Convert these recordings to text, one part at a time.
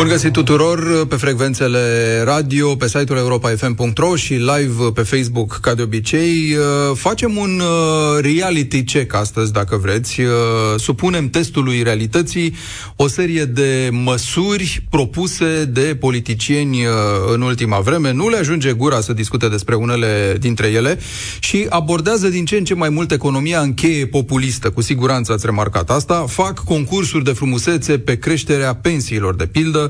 Bun găsit tuturor pe frecvențele radio, pe site-ul europa.fm.ro și live pe Facebook, ca de obicei. Uh, facem un uh, reality check astăzi, dacă vreți. Uh, supunem testului realității o serie de măsuri propuse de politicieni în ultima vreme. Nu le ajunge gura să discute despre unele dintre ele și abordează din ce în ce mai mult economia în cheie populistă. Cu siguranță ați remarcat asta. Fac concursuri de frumusețe pe creșterea pensiilor, de pildă,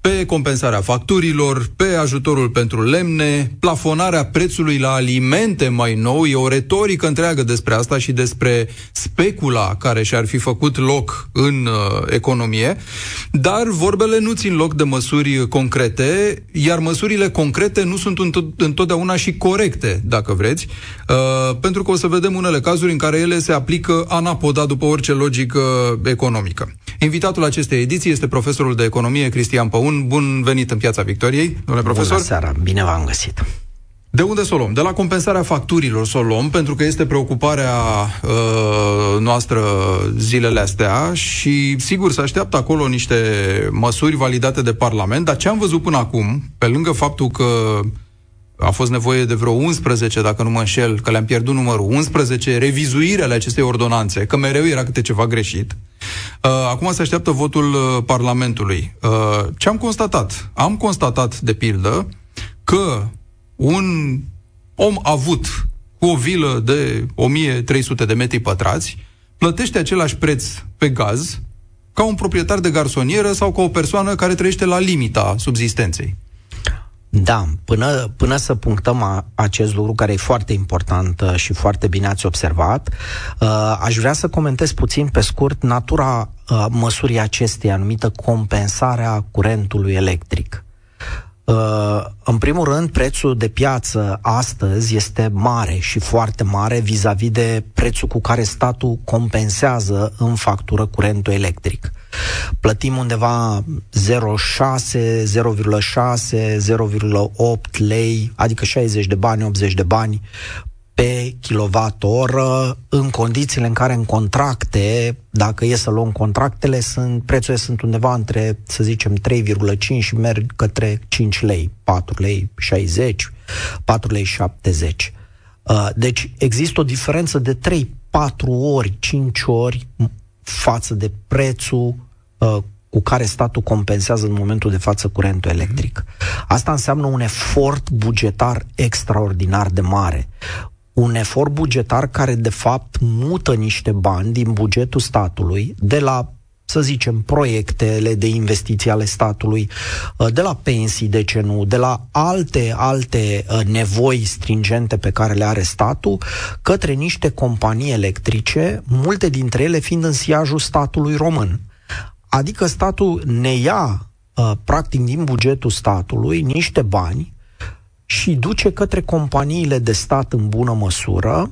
pe compensarea facturilor, pe ajutorul pentru lemne, plafonarea prețului la alimente mai nou, e o retorică întreagă despre asta și despre specula care și-ar fi făcut loc în uh, economie, dar vorbele nu țin loc de măsuri concrete, iar măsurile concrete nu sunt întotdeauna și corecte, dacă vreți, uh, pentru că o să vedem unele cazuri în care ele se aplică anapoda după orice logică economică. Invitatul acestei ediții este profesorul de economie Cristian Păun. Bun venit în Piața Victoriei, domnule profesor. Bună seara, bine v-am găsit. De unde să o luăm? De la compensarea facturilor să o luăm, pentru că este preocuparea uh, noastră zilele astea și sigur se așteaptă acolo niște măsuri validate de Parlament, dar ce am văzut până acum, pe lângă faptul că a fost nevoie de vreo 11, dacă nu mă înșel, că le-am pierdut numărul, 11 revizuire ale acestei ordonanțe, că mereu era câte ceva greșit. Uh, acum se așteaptă votul uh, Parlamentului. Uh, ce am constatat? Am constatat, de pildă, că un om avut cu o vilă de 1300 de metri pătrați plătește același preț pe gaz ca un proprietar de garsonieră sau ca o persoană care trăiește la limita subzistenței. Da, până, până să punctăm a, acest lucru care e foarte important uh, și foarte bine ați observat, uh, aș vrea să comentez puțin pe scurt natura uh, măsurii acesteia numită compensarea curentului electric. Uh, în primul rând, prețul de piață astăzi este mare și foarte mare vis-a-vis de prețul cu care statul compensează în factură curentul electric. Plătim undeva 0,6, 0,6, 0,8 lei, adică 60 de bani, 80 de bani pe kilowatt-oră în condițiile în care în contracte, dacă e să luăm contractele, sunt, prețurile sunt undeva între, să zicem, 3,5 și merg către 5 lei, 4 lei 60, 4 lei 70. Uh, deci există o diferență de 3, 4 ori, 5 ori față de prețul uh, cu care statul compensează în momentul de față curentul electric. Asta înseamnă un efort bugetar extraordinar de mare un efort bugetar care, de fapt, mută niște bani din bugetul statului de la să zicem, proiectele de investiții ale statului, uh, de la pensii, de ce nu, de la alte, alte uh, nevoi stringente pe care le are statul, către niște companii electrice, multe dintre ele fiind în siajul statului român. Adică statul ne ia, uh, practic, din bugetul statului niște bani și duce către companiile de stat în bună măsură,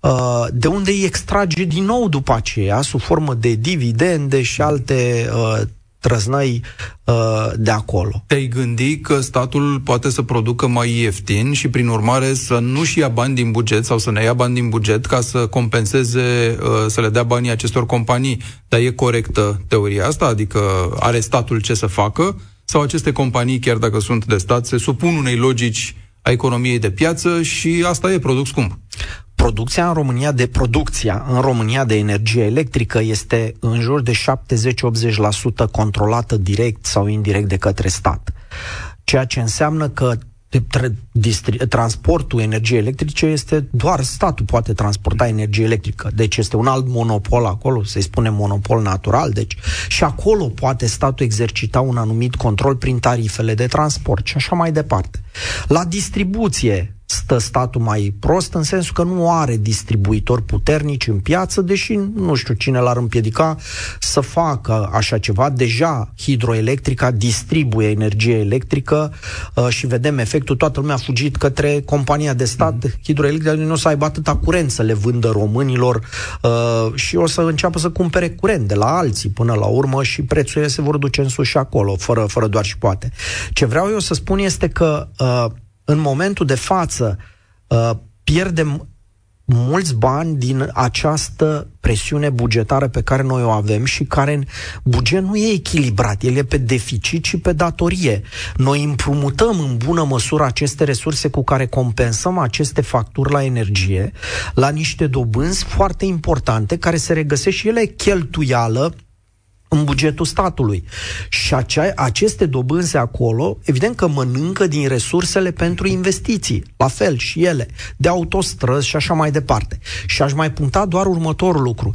uh, de unde îi extrage din nou după aceea, sub formă de dividende și alte uh, trăznăi uh, de acolo. Te-ai gândi că statul poate să producă mai ieftin și, prin urmare, să nu-și ia bani din buget sau să ne ia bani din buget ca să compenseze, să le dea banii acestor companii. Dar e corectă teoria asta? Adică are statul ce să facă? Sau aceste companii, chiar dacă sunt de stat, se supun unei logici a economiei de piață și asta e produs scump. Producția în România de producția în România de energie electrică este în jur de 70-80% controlată direct sau indirect de către stat. Ceea ce înseamnă că transportul energiei electrice este doar statul poate transporta energie electrică. Deci este un alt monopol acolo, să-i spunem monopol natural. Deci și acolo poate statul exercita un anumit control prin tarifele de transport și așa mai departe. La distribuție stă statul mai prost în sensul că nu are distribuitori puternici în piață, deși nu știu cine l-ar împiedica să facă așa ceva. Deja hidroelectrica distribuie energie electrică uh, și vedem efectul. Toată lumea a fugit către compania de stat mm. hidroelectrică, nu o să aibă atâta curent să le vândă românilor uh, și o să înceapă să cumpere curent de la alții până la urmă și prețurile se vor duce în sus și acolo, fără, fără doar și poate. Ce vreau eu să spun este că uh, în momentul de față uh, pierdem mulți bani din această presiune bugetară pe care noi o avem și care în buget nu e echilibrat, el e pe deficit și pe datorie. Noi împrumutăm în bună măsură aceste resurse cu care compensăm aceste facturi la energie la niște dobânzi foarte importante care se regăsesc și ele cheltuială în bugetul statului. Și acea, aceste dobânze acolo, evident că mănâncă din resursele pentru investiții, la fel și ele, de autostrăzi și așa mai departe. Și aș mai puncta doar următorul lucru.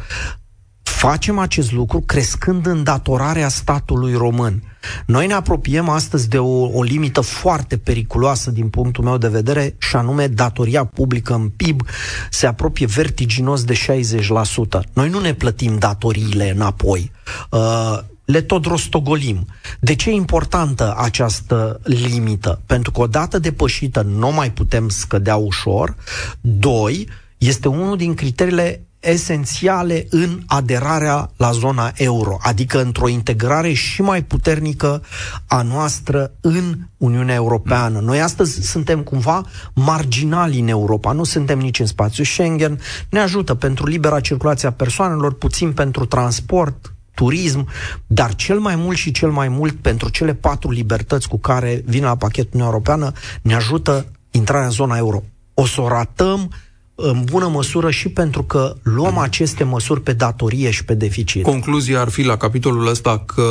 Facem acest lucru crescând îndatorarea statului român. Noi ne apropiem astăzi de o, o limită foarte periculoasă din punctul meu de vedere și anume datoria publică în PIB se apropie vertiginos de 60%. Noi nu ne plătim datoriile înapoi. Uh, le tot rostogolim. De ce e importantă această limită? Pentru că odată depășită nu mai putem scădea ușor. Doi, este unul din criteriile esențiale în aderarea la zona euro, adică într-o integrare și mai puternică a noastră în Uniunea Europeană. Noi astăzi suntem cumva marginali în Europa, nu suntem nici în spațiul Schengen, ne ajută pentru libera circulație a persoanelor, puțin pentru transport, turism, dar cel mai mult și cel mai mult pentru cele patru libertăți cu care vine la pachetul Uniunea Europeană, ne ajută intrarea în zona euro. O să o ratăm în bună măsură și pentru că luăm aceste măsuri pe datorie și pe deficit. Concluzia ar fi la capitolul ăsta că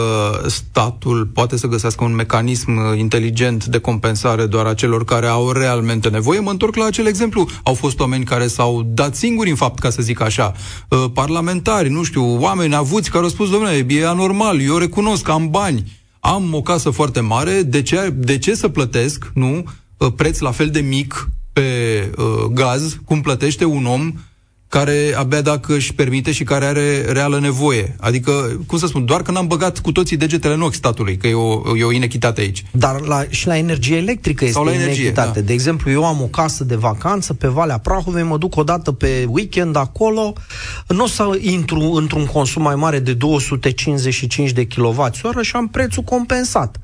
statul poate să găsească un mecanism inteligent de compensare doar a celor care au realmente nevoie. Mă întorc la acel exemplu. Au fost oameni care s-au dat singuri, în fapt, ca să zic așa, uh, parlamentari, nu știu, oameni avuți care au spus, domnule, e anormal, eu recunosc, am bani, am o casă foarte mare, de ce, de ce să plătesc, nu, uh, preț la fel de mic pe uh, gaz cum plătește un om care abia dacă își permite și care are reală nevoie. Adică, cum să spun, doar că n-am băgat cu toții degetele în ochi statului, că e o, e o inechitate aici. Dar la, și la energie electrică este Sau la energie, inechitate. Da. De exemplu, eu am o casă de vacanță pe Valea Prahovei, mă duc o dată pe weekend acolo, nu o să intru într-un consum mai mare de 255 de kWh și am prețul compensat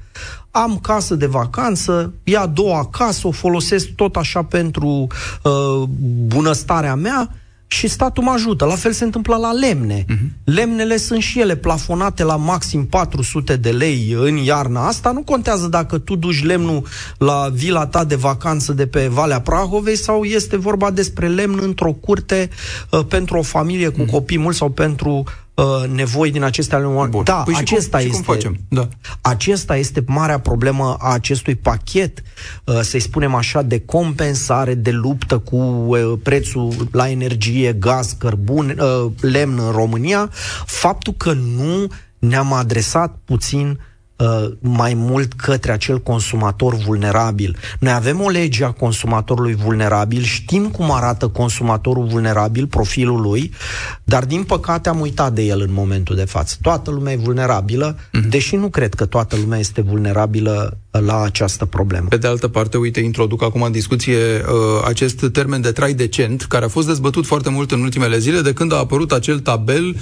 am casă de vacanță, ia două acasă, o folosesc tot așa pentru uh, bunăstarea mea și statul mă ajută. La fel se întâmplă la lemne. Uh-huh. Lemnele sunt și ele plafonate la maxim 400 de lei în iarna asta. Nu contează dacă tu duci lemnul la vila ta de vacanță de pe Valea Prahovei sau este vorba despre lemn într-o curte uh, pentru o familie cu uh-huh. copii mulți sau pentru uh, nevoi din acestea ale Bun. Da, păi acesta și cum, este, și cum facem? Da. Acesta este marea problemă a acestui pachet, uh, să-i spunem așa, de compensare, de luptă cu uh, prețul la energie, gaz, cărbun, uh, lemn în România, faptul că nu ne-am adresat puțin Uh, mai mult către acel consumator vulnerabil. Noi avem o lege a consumatorului vulnerabil, știm cum arată consumatorul vulnerabil, profilul lui, dar din păcate am uitat de el în momentul de față. Toată lumea e vulnerabilă, mm-hmm. deși nu cred că toată lumea este vulnerabilă la această problemă. Pe de altă parte, uite, introduc acum în discuție uh, acest termen de trai decent, care a fost dezbătut foarte mult în ultimele zile, de când a apărut acel tabel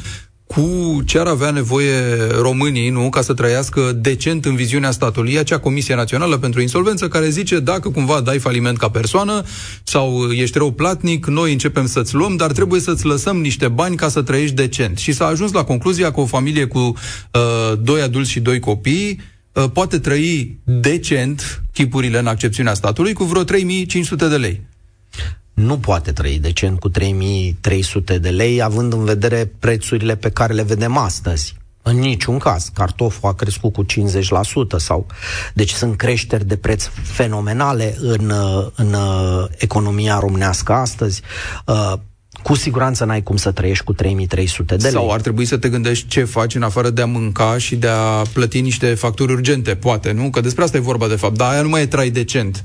cu ce ar avea nevoie românii, nu, ca să trăiască decent în viziunea statului. E acea Comisie Națională pentru Insolvență care zice dacă cumva dai faliment ca persoană sau ești rău platnic, noi începem să-ți luăm, dar trebuie să-ți lăsăm niște bani ca să trăiești decent. Și s-a ajuns la concluzia că o familie cu uh, doi adulți și doi copii uh, poate trăi decent, chipurile în accepțiunea statului, cu vreo 3500 de lei nu poate trăi decent cu 3300 de lei, având în vedere prețurile pe care le vedem astăzi. În niciun caz. Cartoful a crescut cu 50% sau... Deci sunt creșteri de preț fenomenale în, în economia românească astăzi. Uh, cu siguranță n-ai cum să trăiești cu 3300 de lei. Sau ar trebui să te gândești ce faci în afară de a mânca și de a plăti niște facturi urgente, poate, nu? Că despre asta e vorba de fapt, dar aia nu mai e trai decent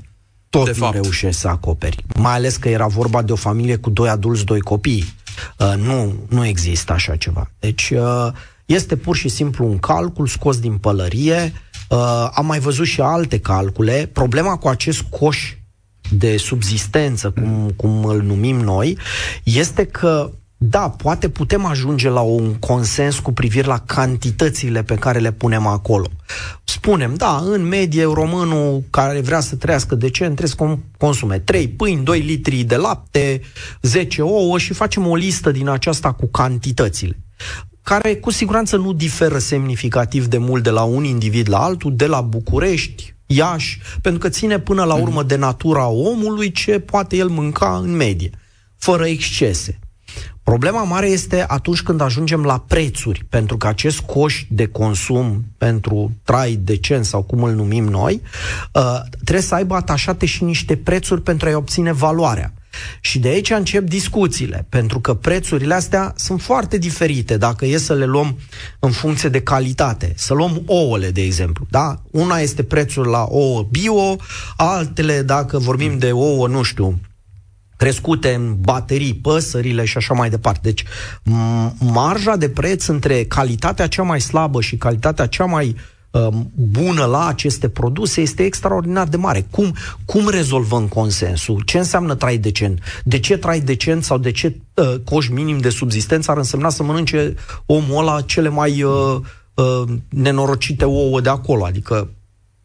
tot de nu fapt. reușești să acoperi. Mai ales că era vorba de o familie cu doi adulți, doi copii. Uh, nu, nu există așa ceva. Deci uh, este pur și simplu un calcul scos din pălărie. Uh, am mai văzut și alte calcule. Problema cu acest coș de subzistență, cum, cum îl numim noi, este că da, poate putem ajunge la un consens cu privire la cantitățile pe care le punem acolo. Spunem, da, în medie românul care vrea să trăiască decent trebuie să consume 3 pâini, 2 litri de lapte, 10 ouă și facem o listă din aceasta cu cantitățile care cu siguranță nu diferă semnificativ de mult de la un individ la altul, de la București, Iași, pentru că ține până la urmă de natura omului ce poate el mânca în medie, fără excese. Problema mare este atunci când ajungem la prețuri, pentru că acest coș de consum pentru trai decent sau cum îl numim noi, uh, trebuie să aibă atașate și niște prețuri pentru a-i obține valoarea. Și de aici încep discuțiile, pentru că prețurile astea sunt foarte diferite dacă e să le luăm în funcție de calitate. Să luăm ouăle, de exemplu. Da? Una este prețul la ouă bio, altele, dacă vorbim de ouă, nu știu, crescute în baterii, păsările și așa mai departe. Deci, marja de preț între calitatea cea mai slabă și calitatea cea mai um, bună la aceste produse este extraordinar de mare. Cum, cum rezolvăm consensul? Ce înseamnă trai decent? De ce trai decent sau de ce uh, coș minim de subzistență ar însemna să mănânce omul ăla cele mai uh, uh, nenorocite ouă de acolo? Adică,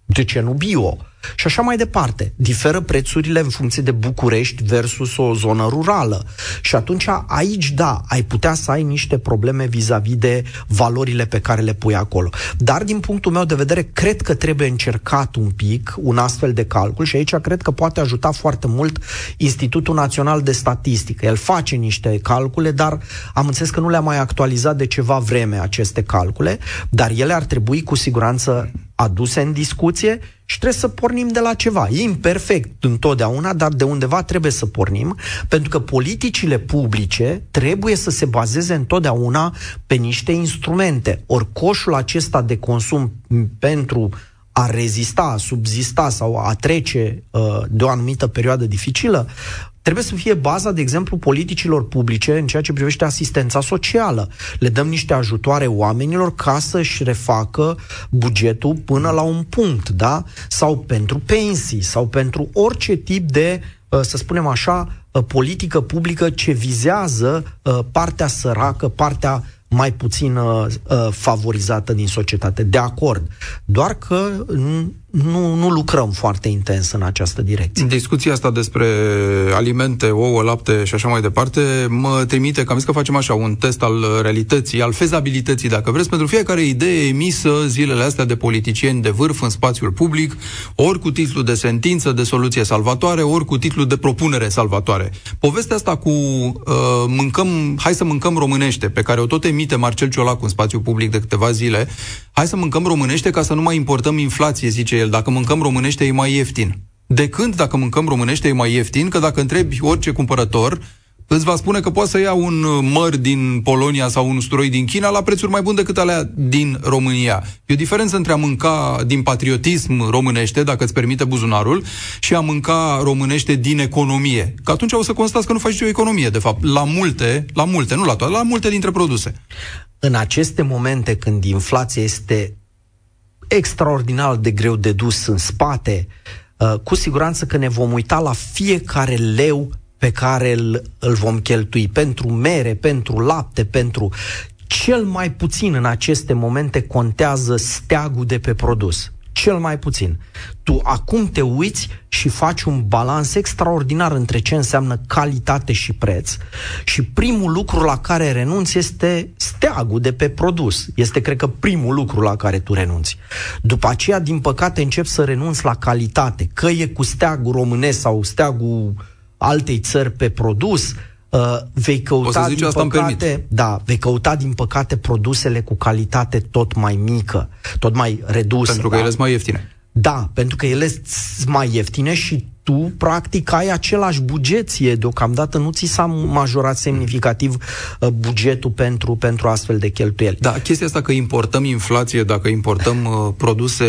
de ce nu bio? Și așa mai departe. Diferă prețurile în funcție de București versus o zonă rurală. Și atunci aici, da, ai putea să ai niște probleme vis-a-vis de valorile pe care le pui acolo. Dar din punctul meu de vedere, cred că trebuie încercat un pic un astfel de calcul și aici cred că poate ajuta foarte mult Institutul Național de Statistică. El face niște calcule, dar am înțeles că nu le-a mai actualizat de ceva vreme aceste calcule, dar ele ar trebui cu siguranță aduse în discuție și trebuie să pornim de la ceva. E imperfect întotdeauna, dar de undeva trebuie să pornim, pentru că politicile publice trebuie să se bazeze întotdeauna pe niște instrumente. Ori coșul acesta de consum pentru a rezista, a subzista sau a trece uh, de o anumită perioadă dificilă, trebuie să fie baza, de exemplu, politicilor publice în ceea ce privește asistența socială. Le dăm niște ajutoare oamenilor ca să-și refacă bugetul până la un punct, da? Sau pentru pensii, sau pentru orice tip de, uh, să spunem așa, uh, politică publică ce vizează uh, partea săracă, partea mai puțin uh, favorizată din societate. De acord. Doar că nu, nu lucrăm foarte intens în această direcție. Discuția asta despre alimente, ouă, lapte și așa mai departe mă trimite, că am zis că facem așa un test al realității, al fezabilității, dacă vreți, pentru fiecare idee emisă zilele astea de politicieni de vârf în spațiul public, ori cu titlu de sentință, de soluție salvatoare, ori cu titlu de propunere salvatoare. Povestea asta cu uh, mâncăm, hai să mâncăm românește, pe care o tot emite Marcel Ciolacu în spațiul public de câteva zile, hai să mâncăm românește ca să nu mai importăm inflație, zice el, dacă mâncăm românește e mai ieftin. De când dacă mâncăm românește e mai ieftin? Că dacă întrebi orice cumpărător, îți va spune că poate să ia un măr din Polonia sau un usturoi din China la prețuri mai bune decât alea din România. E o diferență între a mânca din patriotism românește, dacă îți permite buzunarul, și a mânca românește din economie. Că atunci o să constați că nu faci o economie, de fapt, la multe, la multe, nu la toate, la multe dintre produse. În aceste momente când inflația este extraordinar de greu de dus în spate, uh, cu siguranță că ne vom uita la fiecare leu pe care îl, îl vom cheltui. Pentru mere, pentru lapte, pentru cel mai puțin în aceste momente contează steagul de pe produs cel mai puțin. Tu acum te uiți și faci un balans extraordinar între ce înseamnă calitate și preț și primul lucru la care renunți este steagul de pe produs. Este, cred că, primul lucru la care tu renunți. După aceea, din păcate, începi să renunți la calitate. Că e cu steagul românesc sau steagul altei țări pe produs, Uh, vei căuta din asta păcate, da, vei căuta din păcate produsele cu calitate tot mai mică, tot mai redusă. Pentru că da? ele sunt mai ieftine. Da, pentru că ele sunt mai ieftine și tu, practic, ai același bugeție. Deocamdată nu ți s-a majorat semnificativ uh, bugetul pentru, pentru astfel de cheltuieli. Da, chestia asta că importăm inflație, dacă importăm uh, produse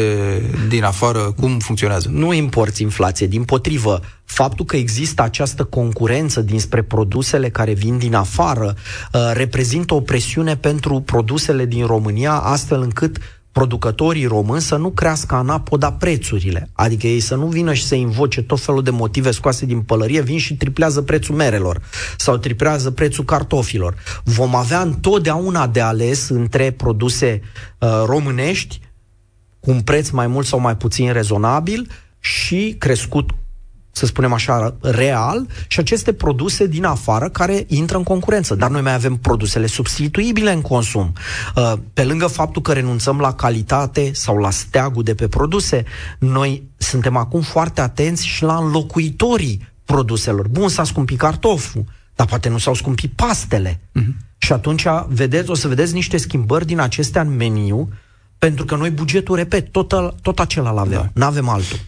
din afară, cum funcționează? Nu importi inflație, din potrivă. Faptul că există această concurență dinspre produsele care vin din afară uh, reprezintă o presiune pentru produsele din România, astfel încât producătorii români să nu crească anapoda prețurile. Adică ei să nu vină și să invoce tot felul de motive scoase din pălărie, vin și triplează prețul merelor sau triplează prețul cartofilor. Vom avea întotdeauna de ales între produse uh, românești cu un preț mai mult sau mai puțin rezonabil și crescut să spunem așa, real și aceste produse din afară care intră în concurență. Dar noi mai avem produsele substituibile în consum. Uh, pe lângă faptul că renunțăm la calitate sau la steagul de pe produse, noi suntem acum foarte atenți și la înlocuitorii produselor. Bun, s-a scumpit cartoful, dar poate nu s-au scumpit pastele. Uh-huh. Și atunci vedeți, o să vedeți niște schimbări din acestea în meniu, pentru că noi bugetul, repet, tot, tot acela l-avem, da. n-avem altul.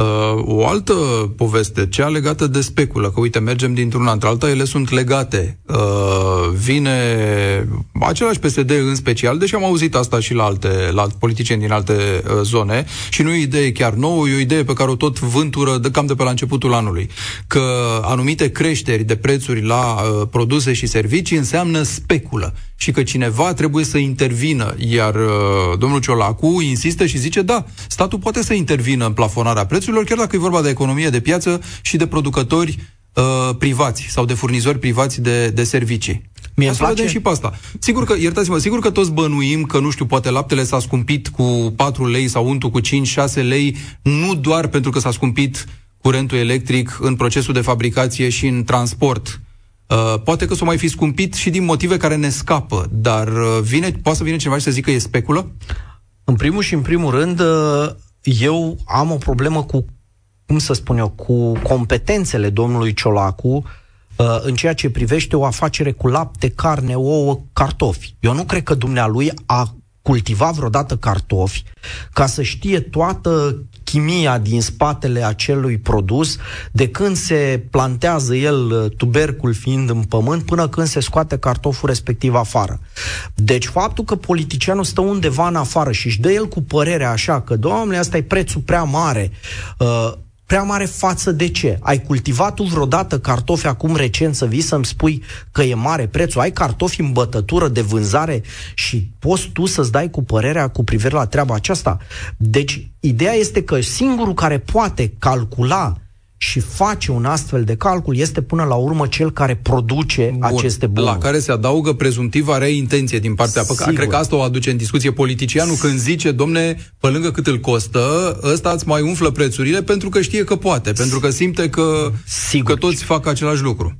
Uh, o altă poveste, cea legată de speculă, că uite, mergem dintr-una într-alta, ele sunt legate. Uh, vine același PSD în special, deși am auzit asta și la alte, la politicieni din alte uh, zone, și nu e o idee chiar nouă, e o idee pe care o tot vântură de cam de pe la începutul anului, că anumite creșteri de prețuri la uh, produse și servicii înseamnă speculă și că cineva trebuie să intervină, iar uh, domnul Ciolacu insistă și zice, da, statul poate să intervină în plafonarea prețurilor, chiar dacă e vorba de economie de piață și de producători uh, privați sau de furnizori privați de, de servicii. Mie să vedem și pe asta. Sigur că, iertați-mă, sigur că toți bănuim că, nu știu, poate laptele s-a scumpit cu 4 lei sau untul cu 5-6 lei, nu doar pentru că s-a scumpit curentul electric în procesul de fabricație și în transport Uh, poate că s-o mai fi scumpit și din motive care ne scapă, dar uh, vine, poate să vină cineva și să zică că e speculă? În primul și în primul rând, uh, eu am o problemă cu, cum să spun eu, cu competențele domnului Ciolacu uh, în ceea ce privește o afacere cu lapte, carne, ouă, cartofi. Eu nu cred că dumnealui a cultivat vreodată cartofi ca să știe toată chimia din spatele acelui produs, de când se plantează el, tubercul fiind în pământ, până când se scoate cartoful respectiv afară. Deci faptul că politicianul stă undeva în afară și își dă el cu părerea așa că, domnule, asta e prețul prea mare, uh, prea mare față de ce? Ai cultivat tu vreodată cartofi acum recent să vii să-mi spui că e mare prețul? Ai cartofi în bătătură de vânzare și poți tu să-ți dai cu părerea cu privire la treaba aceasta? Deci, ideea este că singurul care poate calcula și face un astfel de calcul este până la urmă cel care produce Bun. aceste bunuri. La care se adaugă prezumtiva rea intenție din partea Sigur. Cred că asta o aduce în discuție politicianul când zice, domne, pe lângă cât îl costă, ăsta îți mai umflă prețurile pentru că știe că poate, pentru că simte că, Sigur. că toți fac același lucru.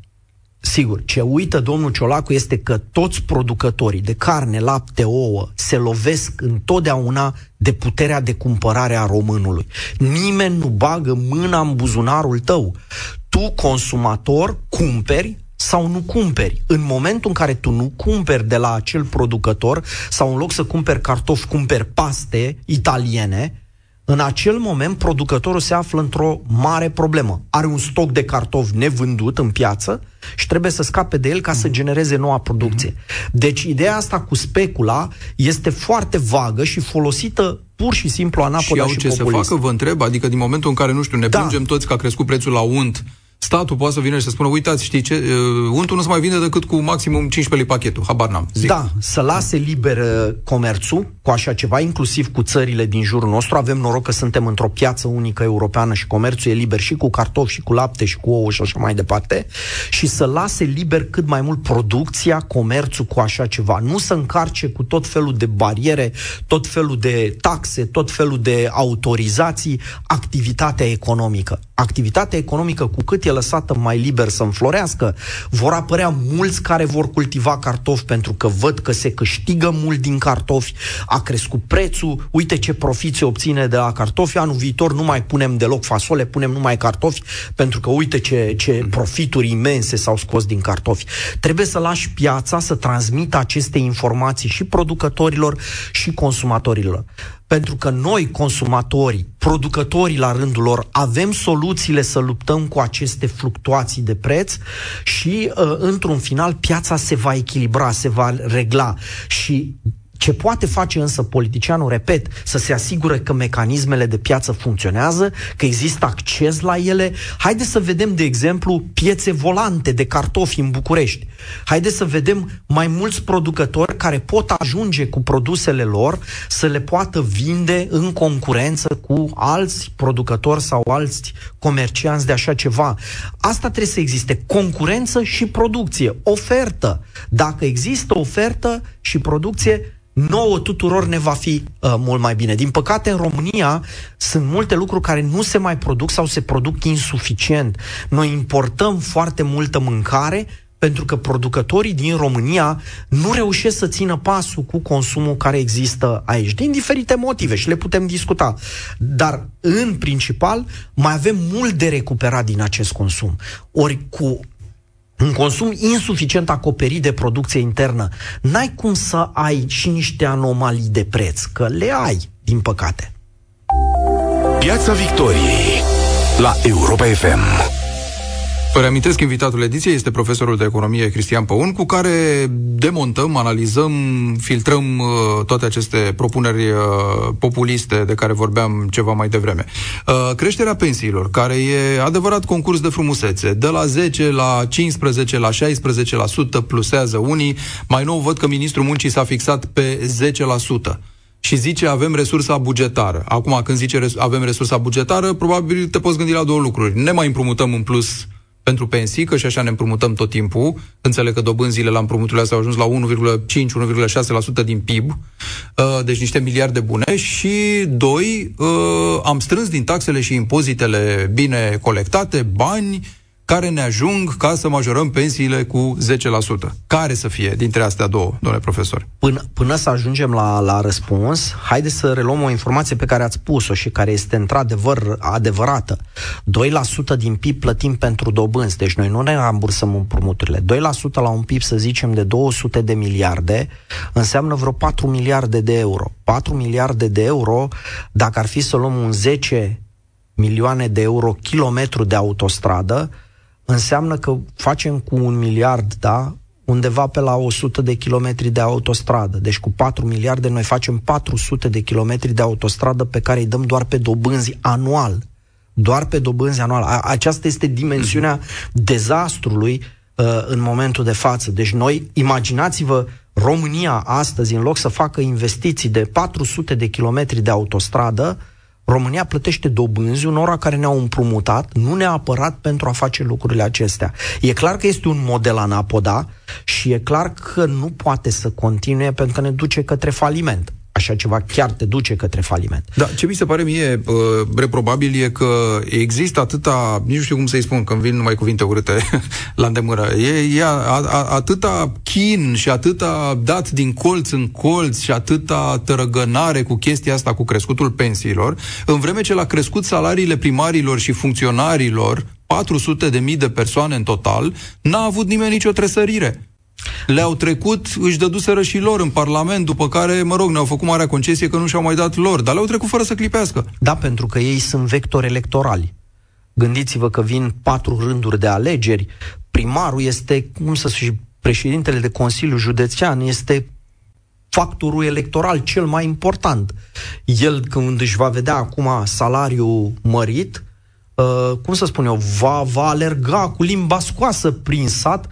Sigur, ce uită domnul Ciolacu este că toți producătorii de carne, lapte, ouă se lovesc întotdeauna de puterea de cumpărare a românului. Nimeni nu bagă mâna în buzunarul tău. Tu, consumator, cumperi sau nu cumperi. În momentul în care tu nu cumperi de la acel producător sau în loc să cumperi cartofi, cumperi paste italiene, în acel moment producătorul se află într-o mare problemă. Are un stoc de cartofi nevândut în piață și trebuie să scape de el ca să genereze noua producție. Deci ideea asta cu specula este foarte vagă și folosită pur și simplu anapoda și, și ce populist. să facă, vă întreb? Adică din momentul în care, nu știu, ne da. plângem toți că a crescut prețul la unt, statul poate să vină și să spună, uitați, știi ce, uh, untul nu se mai vinde decât cu maximum 15 lei pachetul, habar n-am. Zic. Da, să lase liber uh, comerțul cu așa ceva, inclusiv cu țările din jurul nostru. Avem noroc că suntem într-o piață unică europeană și comerțul e liber și cu cartofi și cu lapte și cu ouă și așa mai departe. Și să lase liber cât mai mult producția, comerțul cu așa ceva. Nu să încarce cu tot felul de bariere, tot felul de taxe, tot felul de autorizații, activitatea economică. Activitatea economică, cu cât e lăsată mai liber să înflorească, vor apărea mulți care vor cultiva cartofi pentru că văd că se câștigă mult din cartofi, a crescut prețul, uite ce profit se obține de la cartofi, anul viitor nu mai punem deloc fasole, punem numai cartofi, pentru că uite ce, ce profituri imense s-au scos din cartofi. Trebuie să lași piața să transmită aceste informații și producătorilor și consumatorilor pentru că noi, consumatorii, producătorii la rândul lor, avem soluțiile să luptăm cu aceste fluctuații de preț și, uh, într-un final, piața se va echilibra, se va regla. Și Ce poate face însă politicianul, repet, să se asigure că mecanismele de piață funcționează, că există acces la ele. Haideți să vedem, de exemplu, piețe volante de cartofi în București. Haideți să vedem mai mulți producători care pot ajunge cu produsele lor să le poată vinde în concurență cu alți producători sau alți comercianți de așa ceva. Asta trebuie să existe. Concurență și producție. Ofertă. Dacă există ofertă și producție, nouă tuturor ne va fi uh, mult mai bine. Din păcate, în România sunt multe lucruri care nu se mai produc sau se produc insuficient. Noi importăm foarte multă mâncare pentru că producătorii din România nu reușesc să țină pasul cu consumul care există aici, din diferite motive și le putem discuta. Dar, în principal, mai avem mult de recuperat din acest consum. Ori cu un consum insuficient acoperit de producție internă, n-ai cum să ai și niște anomalii de preț, că le ai, din păcate. Piața Victoriei la Europa FM. Vă reamintesc, invitatul ediției este profesorul de economie Cristian Păun, cu care demontăm, analizăm, filtrăm uh, toate aceste propuneri uh, populiste de care vorbeam ceva mai devreme. Uh, creșterea pensiilor, care e adevărat concurs de frumusețe, de la 10 la 15 la 16% plusează unii, mai nou văd că ministrul muncii s-a fixat pe 10% și zice avem resursa bugetară. Acum, când zice avem resursa bugetară, probabil te poți gândi la două lucruri. Ne mai împrumutăm în plus pentru pensii, că și așa ne împrumutăm tot timpul. Înțeleg că dobânzile la împrumuturile astea au ajuns la 1,5-1,6% din PIB, uh, deci niște miliarde bune. Și, doi, uh, am strâns din taxele și impozitele bine colectate bani care ne ajung ca să majorăm pensiile cu 10%. Care să fie dintre astea două, domnule profesor? Până, până să ajungem la, la răspuns, haideți să reluăm o informație pe care ați spus-o și care este într-adevăr adevărată. 2% din PIB plătim pentru dobânzi, deci noi nu ne rambursăm împrumuturile. 2% la un PIB, să zicem, de 200 de miliarde, înseamnă vreo 4 miliarde de euro. 4 miliarde de euro, dacă ar fi să luăm un 10 milioane de euro kilometru de autostradă, înseamnă că facem cu un miliard, da, undeva pe la 100 de kilometri de autostradă. Deci cu 4 miliarde noi facem 400 de kilometri de autostradă pe care îi dăm doar pe dobânzi anual. Doar pe dobânzi anual. Aceasta este dimensiunea dezastrului uh, în momentul de față. Deci noi, imaginați-vă România astăzi, în loc să facă investiții de 400 de kilometri de autostradă, România plătește dobânzi unora care ne-au împrumutat, nu neapărat pentru a face lucrurile acestea. E clar că este un model anapoda și e clar că nu poate să continue pentru că ne duce către faliment așa ceva chiar te duce către faliment. Da, ce mi se pare mie uh, reprobabil e că există atâta, nici nu știu cum să-i spun, când vin numai cuvinte urâte la îndemână, e, e a, a, atâta chin și atâta dat din colț în colț și atâta tărăgănare cu chestia asta, cu crescutul pensiilor, în vreme ce l-a crescut salariile primarilor și funcționarilor 400 de mii de persoane în total, n-a avut nimeni nicio tresărire le-au trecut, își dăduseră și lor în Parlament, după care, mă rog, ne-au făcut marea concesie că nu și-au mai dat lor, dar le-au trecut fără să clipească. Da, pentru că ei sunt vectori electorali. Gândiți-vă că vin patru rânduri de alegeri, primarul este, cum să și președintele de Consiliu Județean este factorul electoral cel mai important. El, când își va vedea acum salariul mărit, uh, cum să spun eu, va, va alerga cu limba scoasă prin sat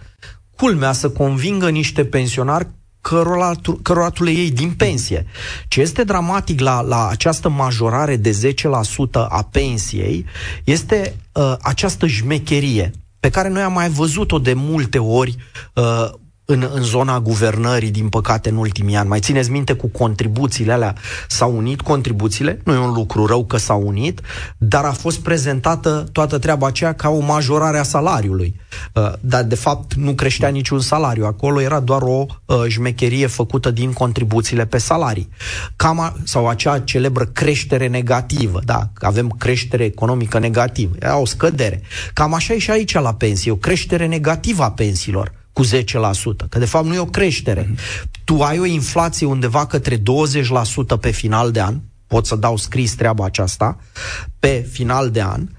culmea să convingă niște pensionari cărora, cărora tu le iei din pensie. Ce este dramatic la, la această majorare de 10% a pensiei este uh, această jmecherie pe care noi am mai văzut-o de multe ori uh, în, în zona guvernării, din păcate, în ultimii ani. Mai țineți minte cu contribuțiile alea? S-au unit contribuțiile, nu e un lucru rău că s-au unit, dar a fost prezentată toată treaba aceea ca o majorare a salariului. Uh, dar, de fapt, nu creștea niciun salariu. Acolo era doar o uh, jmecherie făcută din contribuțiile pe salarii. Cam a, sau acea celebră creștere negativă. Da, avem creștere economică negativă. Era o scădere. Cam așa e și aici la pensie, o creștere negativă a pensiilor cu 10%, că de fapt nu e o creștere. Mm-hmm. Tu ai o inflație undeva către 20% pe final de an, pot să dau scris treaba aceasta, pe final de an,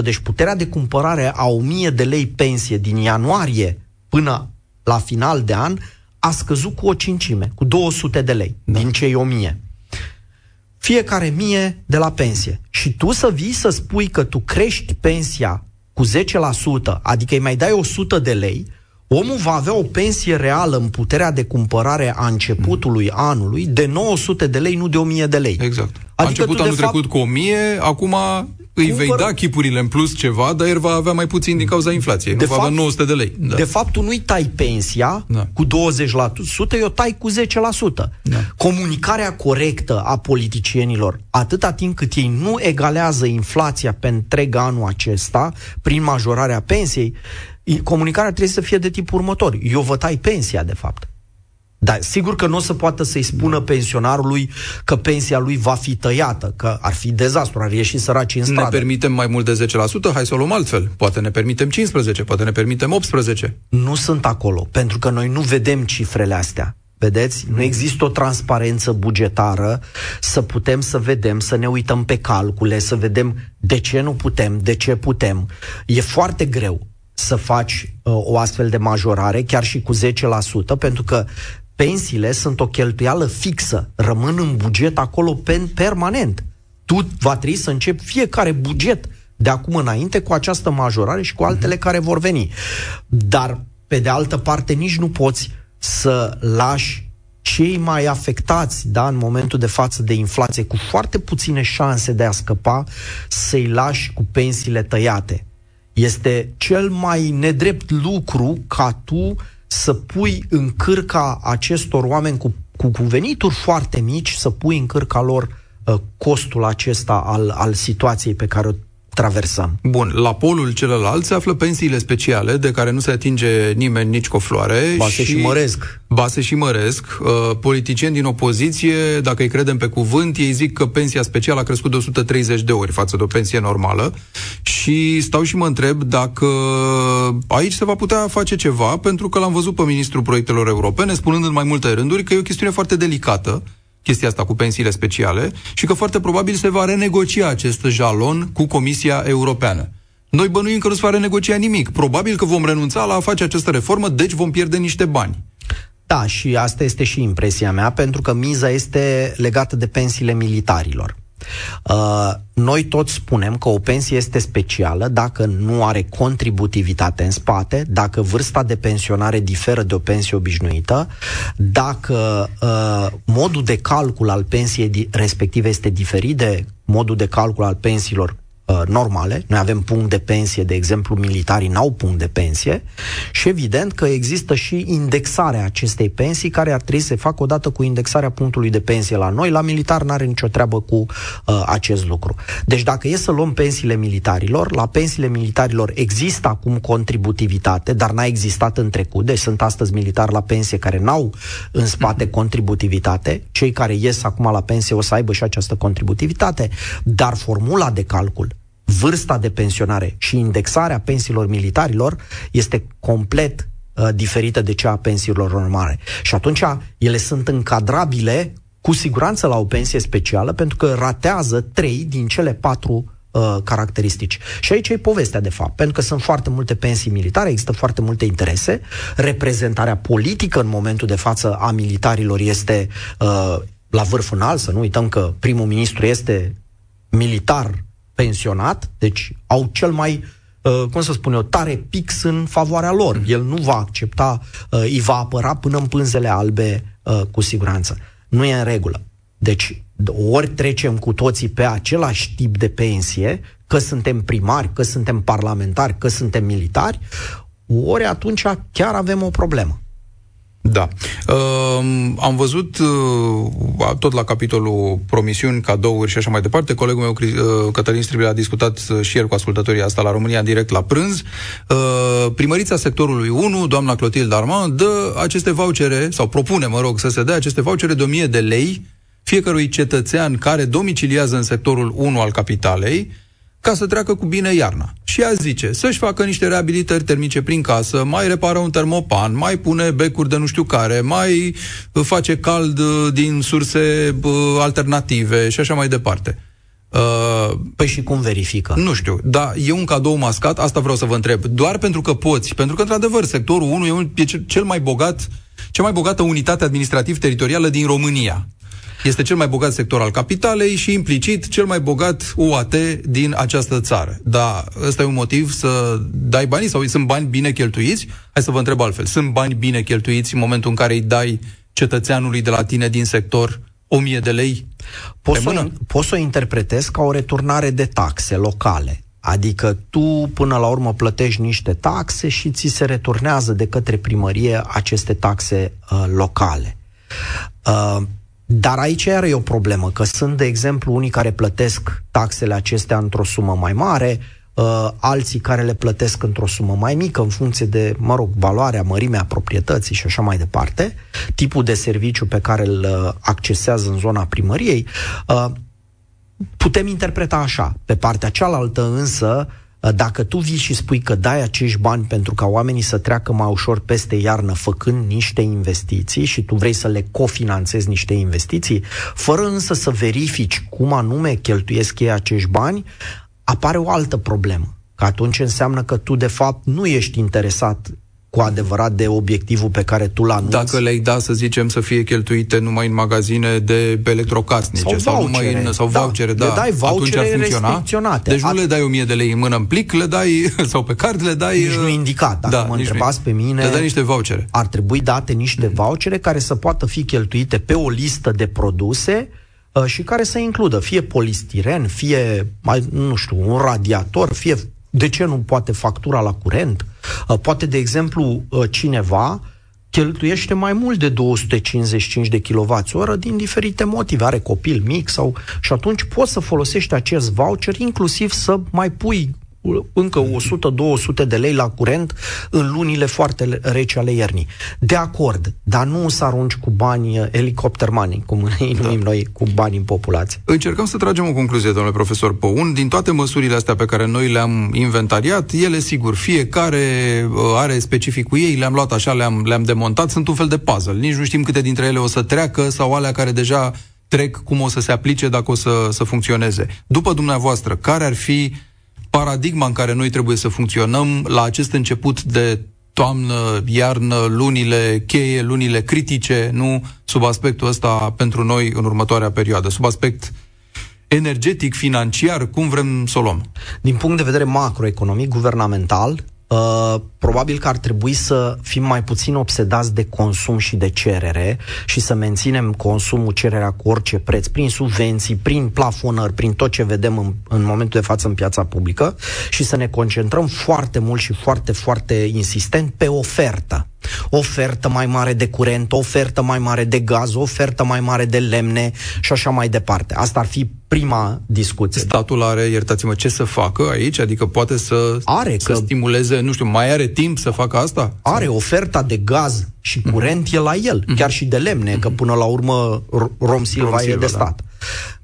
20%, deci puterea de cumpărare a 1000 de lei pensie din ianuarie până la final de an a scăzut cu o cincime, cu 200 de lei da. din cei 1000 fiecare mie de la pensie. Și tu să vii să spui că tu crești pensia cu 10%, adică îi mai dai 100 de lei, omul va avea o pensie reală în puterea de cumpărare a începutului mm. anului de 900 de lei, nu de 1000 de lei. Exact. Adică a început anul fapt, trecut cu 1000, acum îi cumpăr... vei da chipurile în plus ceva, dar el va avea mai puțin din cauza inflației. De nu fapt, va avea 900 de lei. Da. De fapt, tu nu-i tai pensia da. cu 20%, eu tai cu 10%. Da. Comunicarea corectă a politicienilor, atâta timp cât ei nu egalează inflația pe întreg anul acesta, prin majorarea pensiei, comunicarea trebuie să fie de tip următor. Eu vă tai pensia, de fapt. Dar sigur că nu o să poată să-i spună pensionarului că pensia lui va fi tăiată, că ar fi dezastru, ar ieși săraci în stradă. Ne permitem mai mult de 10%? Hai să o luăm altfel. Poate ne permitem 15, poate ne permitem 18. Nu sunt acolo, pentru că noi nu vedem cifrele astea. Vedeți? Nu există o transparență bugetară să putem să vedem, să ne uităm pe calcule, să vedem de ce nu putem, de ce putem. E foarte greu să faci uh, o astfel de majorare, chiar și cu 10%, pentru că pensiile sunt o cheltuială fixă, rămân în buget acolo pen, permanent. Tu va trebui să începi fiecare buget de acum înainte cu această majorare și cu altele uh-huh. care vor veni. Dar, pe de altă parte, nici nu poți să lași cei mai afectați, da, în momentul de față de inflație, cu foarte puține șanse de a scăpa, să-i lași cu pensiile tăiate. Este cel mai nedrept lucru ca tu să pui în cârca acestor oameni cu, cu, cu venituri foarte mici, să pui în cârca lor uh, costul acesta al, al situației pe care o traversăm. Bun, la polul celălalt se află pensiile speciale de care nu se atinge nimeni nici cu o floare. Ba se și, și măresc. Ba se și măresc. Uh, politicieni din opoziție, dacă îi credem pe cuvânt, ei zic că pensia specială a crescut de 130 de ori față de o pensie normală și stau și mă întreb dacă aici se va putea face ceva, pentru că l-am văzut pe ministrul proiectelor europene spunând în mai multe rânduri că e o chestiune foarte delicată chestia asta cu pensiile speciale și că foarte probabil se va renegocia acest jalon cu Comisia Europeană. Noi bănuim că nu se va renegocia nimic. Probabil că vom renunța la a face această reformă, deci vom pierde niște bani. Da, și asta este și impresia mea, pentru că miza este legată de pensiile militarilor. Uh, noi toți spunem că o pensie este specială dacă nu are contributivitate în spate, dacă vârsta de pensionare diferă de o pensie obișnuită, dacă uh, modul de calcul al pensiei respective este diferit de modul de calcul al pensiilor uh, normale. Noi avem punct de pensie, de exemplu, militarii n-au punct de pensie și evident că există și indexarea acestei pensii care ar trebui să se facă odată cu indexarea punctului de pensie la noi. La militar n-are nicio treabă cu uh, acest lucru. Deci dacă e să luăm pensiile militarilor, la pensiile militarilor există acum contributivitate, dar n-a existat în trecut, deci sunt astăzi militari la pensie care n-au în spate mhm. contributivitate. Cei care ies acum la pensie o să aibă și această contributivitate, dar formula de calcul vârsta de pensionare și indexarea pensiilor militarilor este complet uh, diferită de cea a pensiilor normale. Și atunci ele sunt încadrabile cu siguranță la o pensie specială pentru că ratează trei din cele patru uh, caracteristici. Și aici e povestea, de fapt, pentru că sunt foarte multe pensii militare, există foarte multe interese, reprezentarea politică în momentul de față a militarilor este uh, la vârf înalt, să nu uităm că primul ministru este militar pensionat, deci au cel mai uh, cum să spun eu, tare pix în favoarea lor. El nu va accepta, uh, îi va apăra până în pânzele albe uh, cu siguranță. Nu e în regulă. Deci, ori trecem cu toții pe același tip de pensie, că suntem primari, că suntem parlamentari, că suntem militari, ori atunci chiar avem o problemă. Da. Uh, am văzut, uh, tot la capitolul promisiuni, cadouri și așa mai departe, colegul meu, uh, Cătălin Stribil, a discutat uh, și el cu ascultătorii asta la România, direct la prânz. Uh, primărița sectorului 1, doamna Clotilde Armand, dă aceste vouchere, sau propune, mă rog, să se dea aceste vouchere de 1000 de lei fiecărui cetățean care domiciliază în sectorul 1 al capitalei, ca să treacă cu bine iarna. Și ea zice să-și facă niște reabilitări termice prin casă, mai repară un termopan, mai pune becuri de nu știu care, mai face cald uh, din surse uh, alternative și așa mai departe. Uh, păi și cum verifică? Nu știu, dar e un cadou mascat, asta vreau să vă întreb. Doar pentru că poți, pentru că, într-adevăr, sectorul 1 e, un, e cel mai bogat cea mai bogată unitate administrativ-teritorială din România. Este cel mai bogat sector al capitalei și implicit cel mai bogat UAT din această țară. Dar ăsta e un motiv să dai banii sau sunt bani bine cheltuiți? Hai să vă întreb altfel. Sunt bani bine cheltuiți în momentul în care îi dai cetățeanului de la tine din sector 1000 de lei? Poți să, poți să o interpretezi ca o returnare de taxe locale. Adică tu, până la urmă, plătești niște taxe și ți se returnează de către primărie aceste taxe uh, locale. Uh, dar aici iar e o problemă, că sunt, de exemplu, unii care plătesc taxele acestea într-o sumă mai mare, uh, alții care le plătesc într-o sumă mai mică, în funcție de, mă rog, valoarea, mărimea proprietății și așa mai departe, tipul de serviciu pe care îl uh, accesează în zona primăriei. Uh, putem interpreta așa. Pe partea cealaltă, însă, uh, dacă tu vii și spui că dai acești bani pentru ca oamenii să treacă mai ușor peste iarnă făcând niște investiții și tu vrei să le cofinanțezi niște investiții, fără însă să verifici cum anume cheltuiesc ei acești bani, apare o altă problemă. Că atunci înseamnă că tu, de fapt, nu ești interesat cu adevărat de obiectivul pe care tu l-anunți. Dacă le-ai da, să zicem, să fie cheltuite numai în magazine de electrocasnice sau, sau numai în, sau da, vouchere, da, le dai vouchere atunci ar funcționa. Deci nu le dai 1000 de lei în mână în plic, le dai, sau pe card le dai... Nici nu indicat. Dacă da, mă întrebați pe mine... Le dai niște vouchere. Ar trebui date niște vouchere care să poată fi cheltuite pe o listă de produse uh, și care să includă fie polistiren, fie, mai, nu știu, un radiator, fie de ce nu poate factura la curent? Uh, poate, de exemplu, uh, cineva cheltuiește mai mult de 255 de kWh din diferite motive. Are copil mic sau... Și atunci poți să folosești acest voucher inclusiv să mai pui încă 100-200 de lei la curent în lunile foarte reci ale iernii. De acord, dar nu să arunci cu bani uh, helicopter money, cum îi da. numim noi, cu bani în populație. Încercăm să tragem o concluzie, domnule profesor Păun. Din toate măsurile astea pe care noi le-am inventariat, ele, sigur, fiecare uh, are specificul ei, le-am luat așa, le-am, le-am demontat, sunt un fel de puzzle. Nici nu știm câte dintre ele o să treacă sau alea care deja trec, cum o să se aplice, dacă o să, să funcționeze. După dumneavoastră, care ar fi paradigma în care noi trebuie să funcționăm la acest început de toamnă, iarnă, lunile cheie, lunile critice, nu sub aspectul ăsta pentru noi în următoarea perioadă, sub aspect energetic, financiar, cum vrem să o luăm? Din punct de vedere macroeconomic, guvernamental, Uh, probabil că ar trebui să fim mai puțin obsedați de consum și de cerere și să menținem consumul, cererea cu orice preț, prin subvenții, prin plafonări, prin tot ce vedem în, în momentul de față în piața publică și să ne concentrăm foarte mult și foarte, foarte insistent pe ofertă ofertă mai mare de curent, ofertă mai mare de gaz, ofertă mai mare de lemne și așa mai departe. Asta ar fi prima discuție. Statul are, iertați-mă, ce să facă aici? Adică poate să, are, să că stimuleze, nu știu, mai are timp să facă asta? Are oferta de gaz și mhm. curent mm-hmm. e la el, mm-hmm. chiar și de lemne, mm-hmm. că până la urmă Rom Silva Rom Silva, e de da. stat. Da.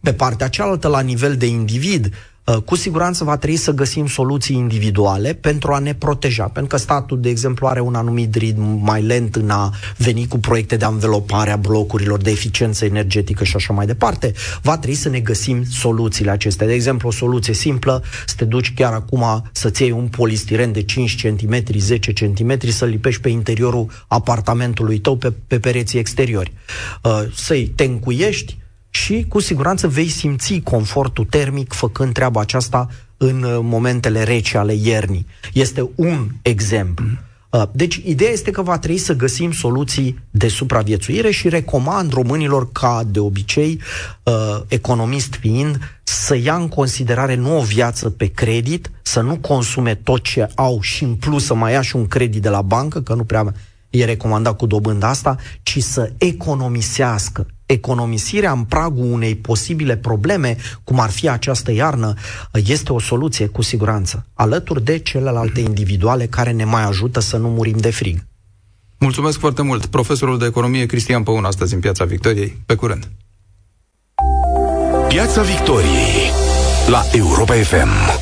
Pe partea cealaltă, la nivel de individ, Uh, cu siguranță va trebui să găsim soluții individuale pentru a ne proteja, pentru că statul, de exemplu, are un anumit ritm mai lent în a veni cu proiecte de anvelopare a blocurilor, de eficiență energetică și așa mai departe. Va trebui să ne găsim soluțiile acestea. De exemplu, o soluție simplă, să te duci chiar acum să-ți iei un polistiren de 5 cm, 10 cm, să-l lipești pe interiorul apartamentului tău, pe, pe pereții exteriori. Uh, să-i tencuiești, și cu siguranță vei simți confortul termic făcând treaba aceasta în uh, momentele reci ale iernii. Este un exemplu. Uh, deci, ideea este că va trebui să găsim soluții de supraviețuire și recomand românilor ca, de obicei, uh, economist fiind, să ia în considerare nu o viață pe credit, să nu consume tot ce au și în plus să mai ia și un credit de la bancă, că nu prea e recomandat cu dobânda asta, ci să economisească economisirea în pragul unei posibile probleme, cum ar fi această iarnă, este o soluție cu siguranță, alături de celelalte individuale care ne mai ajută să nu murim de frig. Mulțumesc foarte mult. Profesorul de economie Cristian Păun, astăzi în Piața Victoriei. Pe curând! Piața Victoriei la Europa FM.